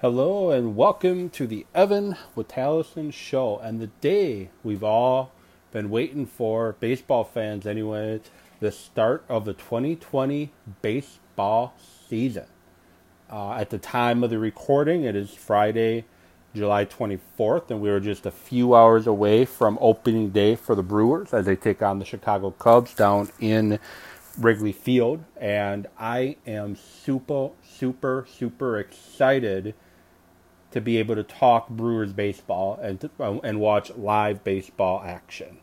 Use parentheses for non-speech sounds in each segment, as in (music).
Hello and welcome to the Evan Witalison Show and the day we've all been waiting for, baseball fans anyway, the start of the 2020 baseball season. Uh, at the time of the recording, it is Friday, July 24th, and we are just a few hours away from opening day for the Brewers as they take on the Chicago Cubs down in Wrigley Field. And I am super, super, super excited to be able to talk Brewers baseball and to, uh, and watch live baseball action.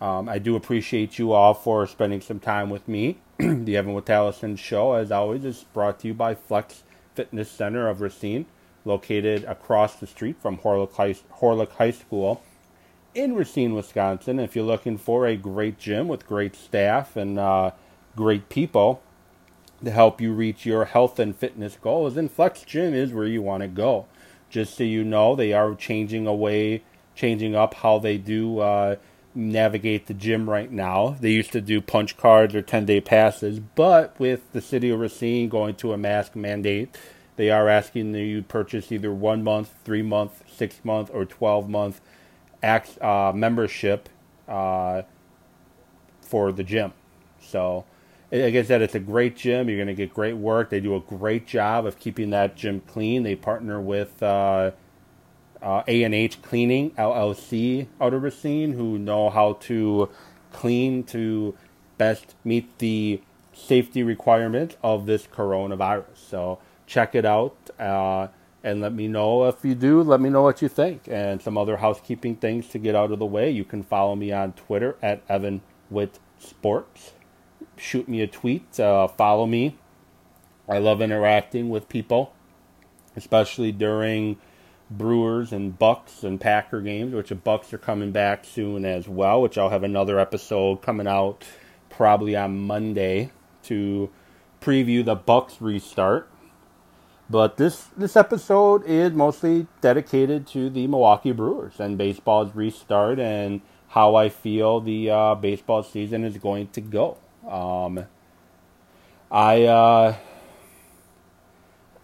Um, I do appreciate you all for spending some time with me. (clears throat) the Evan Witalison Show, as always, is brought to you by Flex Fitness Center of Racine, located across the street from Horlick High, Horlick High School in Racine, Wisconsin. If you're looking for a great gym with great staff and uh, great people, to help you reach your health and fitness goals, then Flex Gym is where you want to go. Just so you know, they are changing away, changing up how they do uh, navigate the gym right now. They used to do punch cards or 10 day passes, but with the city of Racine going to a mask mandate, they are asking that you purchase either one month, three month, six month, or 12 month uh, membership uh, for the gym. So, like I said, it's a great gym. You're going to get great work. They do a great job of keeping that gym clean. They partner with uh, uh, A&H Cleaning LLC out of Racine, who know how to clean to best meet the safety requirements of this coronavirus. So check it out uh, and let me know if you do. Let me know what you think. And some other housekeeping things to get out of the way. You can follow me on Twitter at Evan Witt Sports shoot me a tweet, uh, follow me. I love interacting with people, especially during Brewers and Bucks and Packer games, which the Bucks are coming back soon as well, which I'll have another episode coming out probably on Monday to preview the Bucks restart. But this this episode is mostly dedicated to the Milwaukee Brewers and baseball's restart and how I feel the uh, baseball season is going to go. Um, I uh,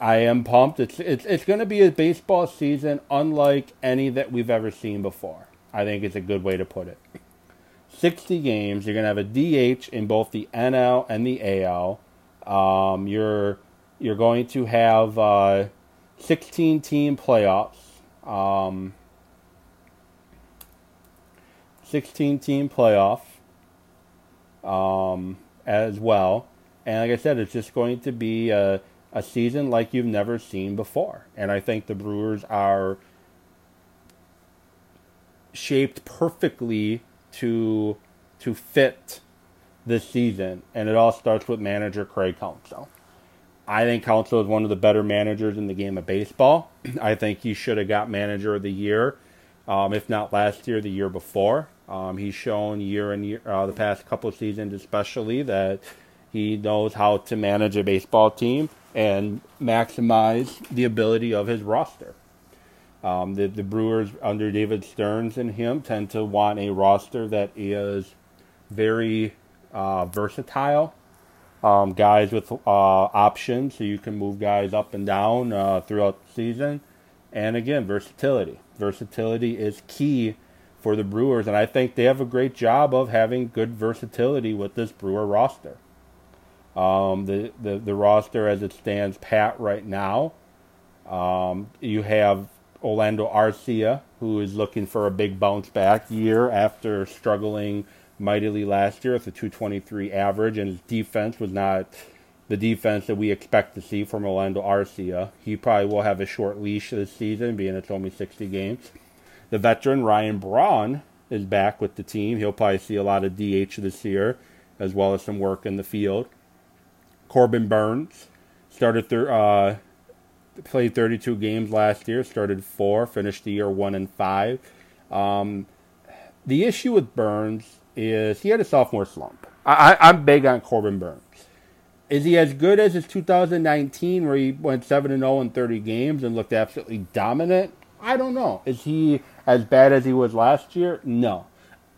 I am pumped. It's it's it's going to be a baseball season unlike any that we've ever seen before. I think it's a good way to put it. 60 games. You're going to have a DH in both the NL and the AL. Um, you're you're going to have uh, 16 team playoffs. Um, 16 team playoff um, as well. And like I said, it's just going to be a, a season like you've never seen before. And I think the Brewers are shaped perfectly to to fit this season. And it all starts with manager Craig Counsell. I think Counsell is one of the better managers in the game of baseball. (clears throat) I think he should have got manager of the year, um, if not last year, the year before. Um, he's shown year and year, uh, the past couple of seasons especially, that he knows how to manage a baseball team and maximize the ability of his roster. Um, the, the Brewers under David Stearns and him tend to want a roster that is very uh, versatile. Um, guys with uh, options, so you can move guys up and down uh, throughout the season. And again, versatility. Versatility is key for the Brewers, and I think they have a great job of having good versatility with this Brewer roster. Um, the, the the roster as it stands pat right now. Um, you have Orlando Arcia, who is looking for a big bounce back year after struggling mightily last year with a 223 average, and his defense was not the defense that we expect to see from Orlando Arcia. He probably will have a short leash this season, being it's only 60 games. The veteran Ryan Braun is back with the team. He'll probably see a lot of DH this year, as well as some work in the field. Corbin Burnes started thir- uh, played 32 games last year, started four, finished the year one and five. Um, the issue with Burnes is he had a sophomore slump. I, am big on Corbin Burnes. Is he as good as his 2019, where he went 7 and 0 in 30 games and looked absolutely dominant? I don't know. Is he as bad as he was last year? No.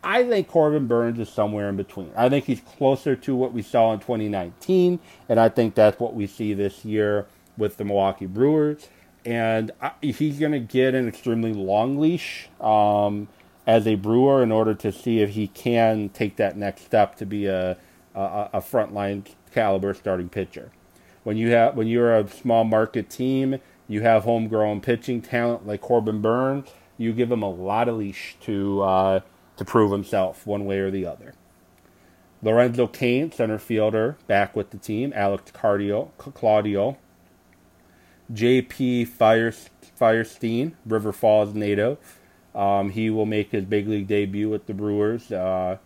I think Corbin Burnes is somewhere in between. I think he's closer to what we saw in 2019, and I think that's what we see this year with the Milwaukee Brewers. and I, he's going to get an extremely long leash um, as a Brewer in order to see if he can take that next step to be a a, a frontline caliber starting pitcher. When you have when you're a small market team, you have homegrown pitching talent like Corbin Burnes. You give him a lot of leash to uh, to prove himself one way or the other. Lorenzo Cain, center fielder, back with the team. Alex Cardio, Claudio. J.P. Feierstein, River Falls native. Um, he will make his big league debut with the Brewers. Uh,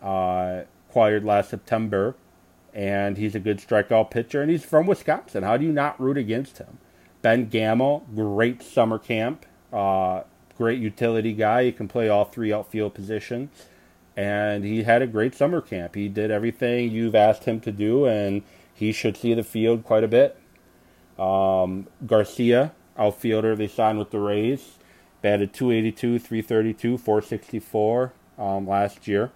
uh, acquired last September, and he's a good strikeout pitcher, and he's from Wisconsin. How do you not root against him? Ben Gamel, great summer camp, uh, great utility guy. He can play all three outfield positions, and he had a great summer camp. He did everything you've asked him to do, and he should see the field quite a bit. Um, Garcia, outfielder, they signed with the Rays, batted 282, 332, 464 um, last year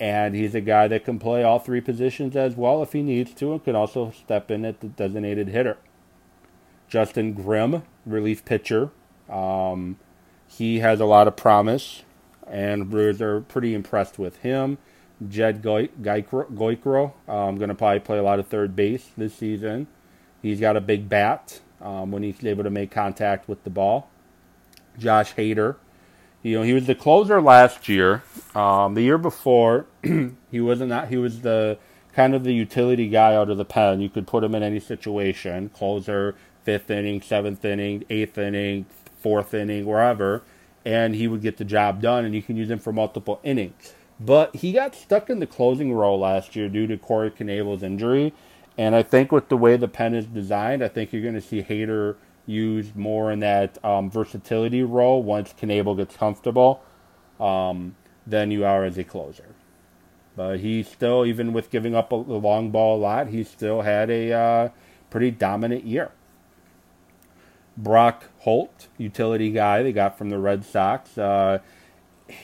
and he's a guy that can play all three positions as well if he needs to, and can also step in at the designated hitter. Justin Grimm, relief pitcher. Um, he has a lot of promise, and Brewers are pretty impressed with him. Jedd Gyorko, um, going to probably play a lot of third base this season. He's got a big bat um, when he's able to make contact with the ball. Josh Hader, you know, he was the closer last year. Um, the year before, (clears throat) he wasn't that. He was the kind of the utility guy out of the pen. You could put him in any situation: closer, fifth inning, seventh inning, eighth inning, fourth inning, wherever, and he would get the job done. And you can use him for multiple innings. But he got stuck in the closing role last year due to Corey Knebel's injury. And I think with the way the pen is designed, I think you're going to see Hader used more in that um, versatility role once Knebel gets comfortable um, than you are as a closer. But he still, even with giving up a, the long ball a lot, he still had a uh, pretty dominant year. Brock Holt, utility guy they got from the Red Sox. Uh,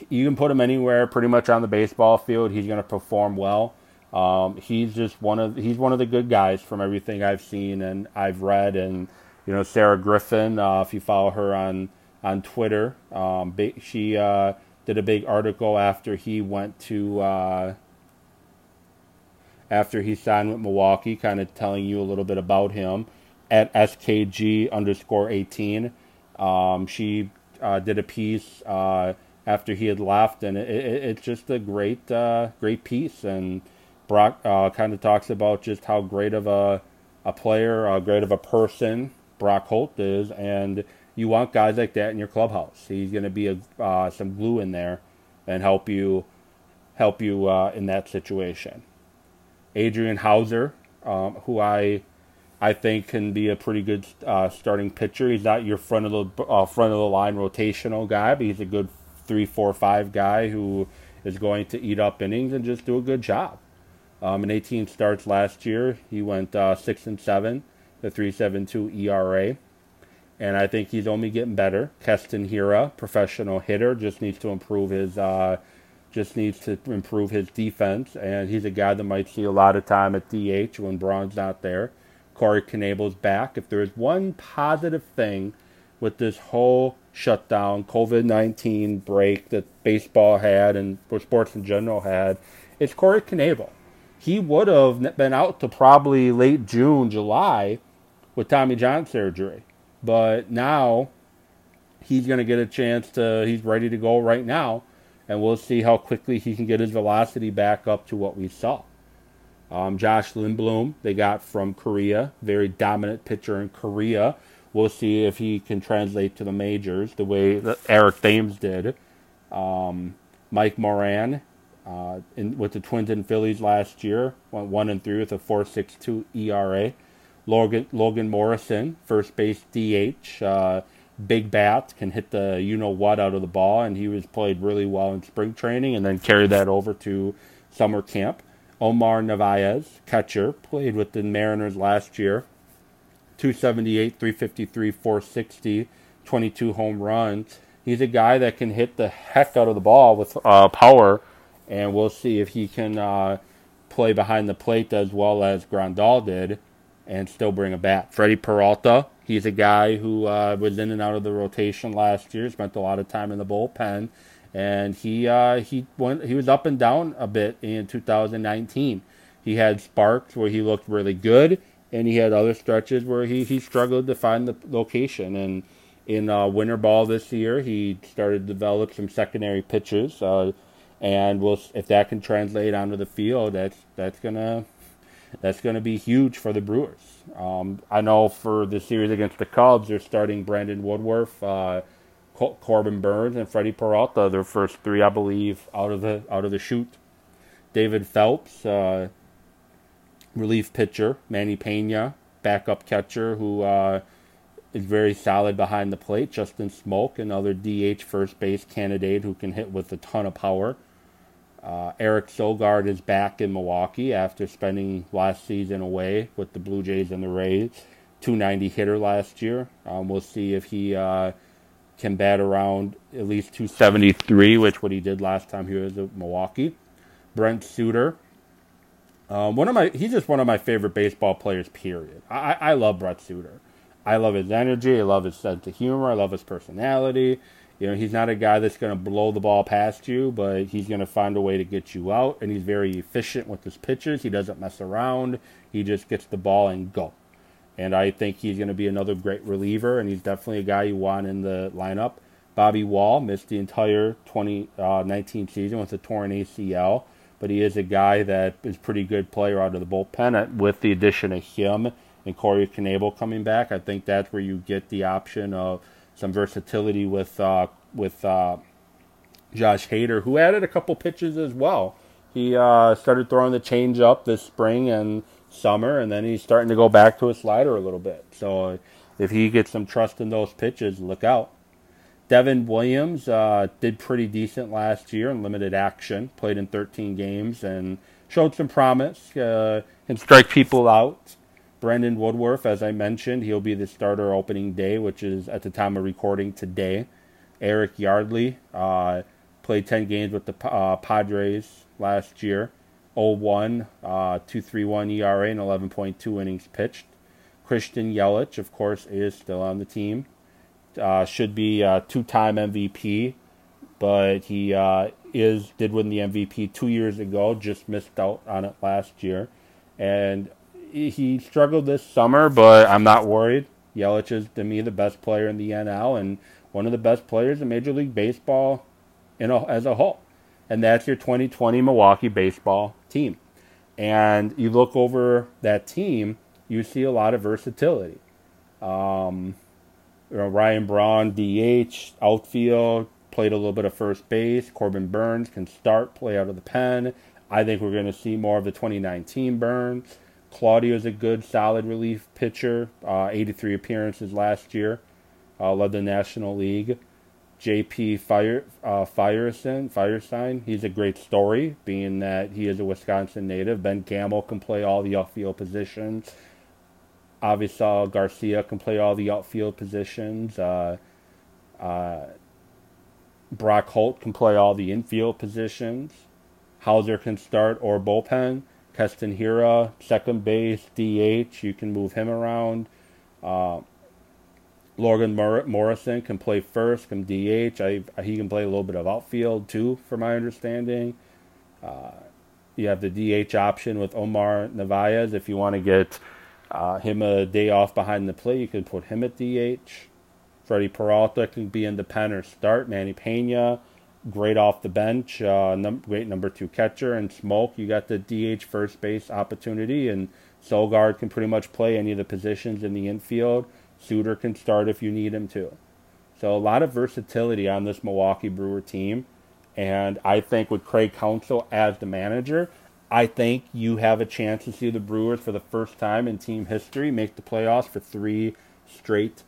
you can put him anywhere, pretty much on the baseball field. He's going to perform well. Um, he's just one of he's one of the good guys from everything I've seen and I've read and you know Sarah Griffin. Uh, if you follow her on on Twitter, um, she uh, did a big article after he went to uh, after he signed with Milwaukee, kind of telling you a little bit about him at skg underscore eighteen. Um, she uh, did a piece uh, after he had left, and it, it, it's just a great uh, great piece. And Brock kind of talks about just how great of a a player, uh, great of a person Brock Holt is, and you want guys like that in your clubhouse. He's going to be a, uh, some glue in there and help you help you uh, in that situation. Adrian Houser, um, who I I think can be a pretty good uh, starting pitcher. He's not your front of the uh, front of the line rotational guy, but he's a good three, four, five guy who is going to eat up innings and just do a good job. Um, in 18 starts last year, he went uh, six and seven the 3.72 ERA. And I think he's only getting better. Keston Hiura, professional hitter, just needs to improve his uh, just needs to improve his defense. And he's a guy that might see a lot of time at DH when Braun's not there. Corey Knebel's back. If there is one positive thing with this whole shutdown, COVID 19 break that baseball had and for sports in general had, it's Corey Knebel. He would have been out to probably late June, July with Tommy John surgery. But now he's going to get a chance to, he's ready to go right now. And we'll see how quickly he can get his velocity back up to what we saw. Um, Josh Lindblom, they got from Korea, very dominant pitcher in Korea. We'll see if he can translate to the majors the way Eric Thames did. Um, Mike Morin, uh, in, with the Twins and Phillies last year, went one and three with a 4.62 ERA. Logan, Logan Morrison, first base DH, uh, big bat, can hit the you know what out of the ball, and he was played really well in spring training, and then carried that over to summer camp. Omar Narvaez, catcher, played with the Mariners last year. 278, 353, 460, 22 home runs. He's a guy that can hit the heck out of the ball with uh, power, and we'll see if he can uh, play behind the plate as well as Grandal did and still bring a bat. Freddie Peralta, He's a guy who uh, was in and out of the rotation last year, spent a lot of time in the bullpen, and he uh, he went he was up and down a bit in 2019. He had sparks where he looked really good, and he had other stretches where he, he struggled to find the location. And in uh, winter ball this year, he started to develop some secondary pitches, uh, and we'll if that can translate onto the field, that's that's gonna that's gonna be huge for the Brewers. Um, I know for the series against the Cubs, they're starting Brandon Woodruff, Corbin Burnes and Freddie Peralta. Their first three, I believe, out of the out of the shoot. David Phelps, uh, relief pitcher, Manny Pena, backup catcher, who uh, is very solid behind the plate. Justin Smoak, another DH first base candidate who can hit with a ton of power. Uh, Eric Sogard is back in Milwaukee after spending last season away with the Blue Jays and the Rays. 290 hitter last year. Um, we'll see if he uh, can bat around at least 273, which what he did last time he was at Milwaukee. Brent Suter, um, one of my he's just one of my favorite baseball players. Period. I, I love Brent Suter. I love his energy. I love his sense of humor. I love his personality. You know, he's not a guy that's going to blow the ball past you, but he's going to find a way to get you out. And he's very efficient with his pitches. He doesn't mess around. He just gets the ball and go. And I think he's going to be another great reliever, and he's definitely a guy you want in the lineup. Bobby Wahl missed the entire 2019 uh, season with a torn ACL, but he is a guy that is pretty good player out of the bullpen. With the addition of him and Corey Knebel coming back, I think that's where you get the option of some versatility with uh, with uh, Josh Hader, who added a couple pitches as well. He uh, started throwing the change up this spring and summer, and then he's starting to go back to his slider a little bit. So if he gets some trust in those pitches, look out. Devin Williams uh, did pretty decent last year in limited action, played in 13 games, and showed some promise. Uh, strike people out. Brandon Woodworth, as I mentioned, he'll be the starter opening day, which is at the time of recording today. Eric Yardley uh, played 10 games with the uh, Padres last year. 0-1, uh, 2.31 ERA and 11.2 innings pitched. Christian Yelich, of course, is still on the team. Uh, should be a two-time MVP, but he uh, is did win the MVP two years ago. Just missed out on it last year, and he struggled this summer, but I'm not worried. Yelich is to me the best player in the NL and one of the best players in Major League Baseball in a, as a whole. And that's your 2020 Milwaukee baseball team. And you look over that team, you see a lot of versatility. Um, you know, Ryan Braun, DH, outfield, played a little bit of first base. Corbin Burnes can start, play out of the pen. I think we're going to see more of the 2019 Burnes. Claudio is a good, solid relief pitcher. Uh, 83 appearances last year. Uh, led the National League. J.P. Fire, uh, Firestein, Firestein, he's a great story, being that he is a Wisconsin native. Ben Gamel can play all the outfield positions. Avisail Garcia can play all the outfield positions. Uh, uh, Brock Holt can play all the infield positions. Houser can start or bullpen. Keston Hiura, second base, DH. You can move him around. Uh, Logan Mor- Morrison can play first, can DH. I, he can play a little bit of outfield too, from my understanding. Uh, you have the DH option with Omar Narvaez. If you want to get uh, him a day off behind the plate, you can put him at DH. Freddie Peralta can be in the pen or start. Manny Pena great off the bench, uh, num- great number two catcher, and Smoak, You got the DH first base opportunity, and Sogard can pretty much play any of the positions in the infield. Suter can start if you need him to. So a lot of versatility on this Milwaukee Brewer team, and I think with Craig Counsell as the manager, I think you have a chance to see the Brewers for the first time in team history make the playoffs for three straight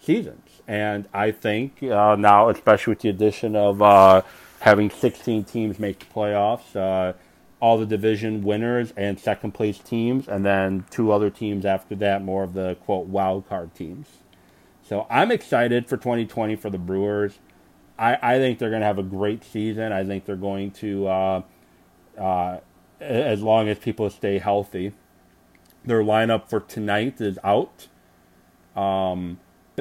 seasons. And I think uh, now, especially with the addition of uh, having 16 teams make the playoffs, uh, all the division winners and second place teams, and then two other teams after that, more of the quote wild card teams. So I'm excited for 2020 for the Brewers. I, I think they're going to have a great season. I think they're going to, uh, uh, as long as people stay healthy. Their lineup for tonight is out. Um,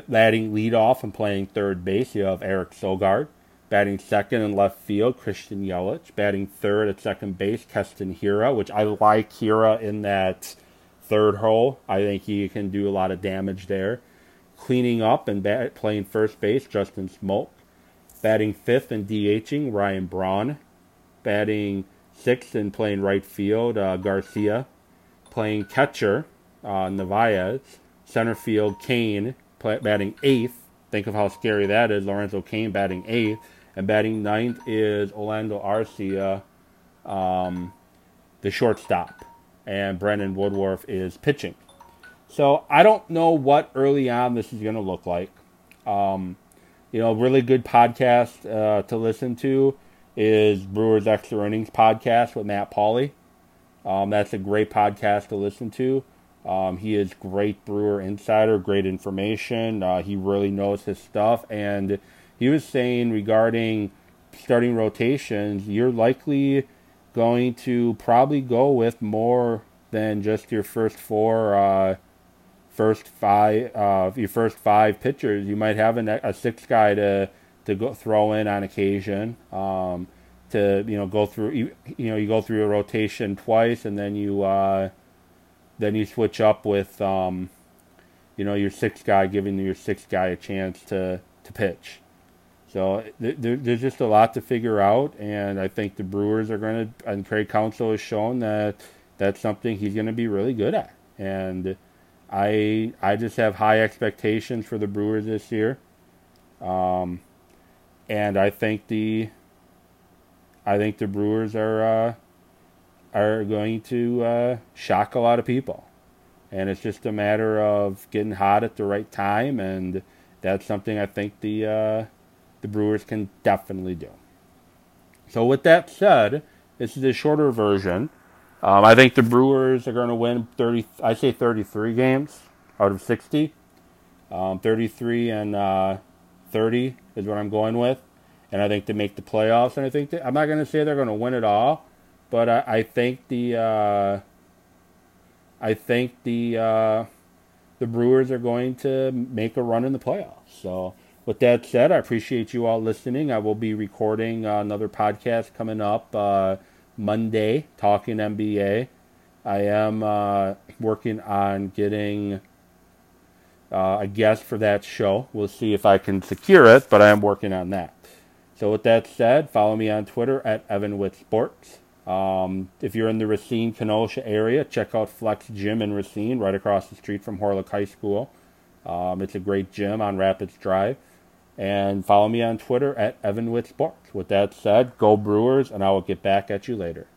batting leadoff and playing third base, you have Eric Sogard. Batting second in left field, Christian Yelich. Batting third at second base, Keston Hiura, which I like Hiura in that third hole. I think he can do a lot of damage there. Cleaning up and bat, playing first base, Justin Smoak. Batting fifth and DHing, Ryan Braun. Batting sixth and playing right field, uh, Garcia. Playing catcher, uh. Center field, Cain, Play, batting eighth. Think of how scary that is. Lorenzo Cain batting eighth. And batting ninth is Orlando Arcia, um, the shortstop. And Brandon Woodruff is pitching. So I don't know what early on this is going to look like. Um, you know, a really good podcast uh, to listen to is Brewers Extra Innings podcast with Matt Pauley. Um, that's a great podcast to listen to. Um, he is great Brewer insider, great information. Uh, he really knows his stuff, and he was saying regarding starting rotations, you're likely going to probably go with more than just your first four, uh, first five, uh, your first five pitchers. You might have a, a sixth guy to to go throw in on occasion. Um, to you know go through you, you know you go through a rotation twice and then you uh, then you switch up with um, you know your sixth guy giving your sixth guy a chance to to pitch. So there, there's just a lot to figure out, and I think the Brewers are going to. And Craig Counsell has shown that that's something he's going to be really good at, and I I just have high expectations for the Brewers this year, um, and I think the I think the Brewers are uh, are going to uh, shock a lot of people, and it's just a matter of getting hot at the right time, and that's something I think the uh, the Brewers can definitely do. So, with that said, this is a shorter version. Um, I think the Brewers are going to win 30, I say 33 games out of 60. Um, 33 and uh, 30 is what I'm going with. And I think to make the playoffs, and I think that, I'm not going to say they're going to win it all, but I, I think the uh, I think the uh, the Brewers are going to make a run in the playoffs. So with that said, I appreciate you all listening. I will be recording uh, another podcast coming up uh, Monday, talking NBA. I am uh, working on getting uh, a guest for that show. We'll see if I can secure it, but I am working on that. So with that said, follow me on Twitter at Evan Sports. Um, if you're in the Racine, Kenosha area, check out Flex Gym in Racine, right across the street from Horlick High School. Um, it's a great gym on Rapids Drive. And follow me on Twitter at Evan. With that said, go Brewers, and I will get back at you later.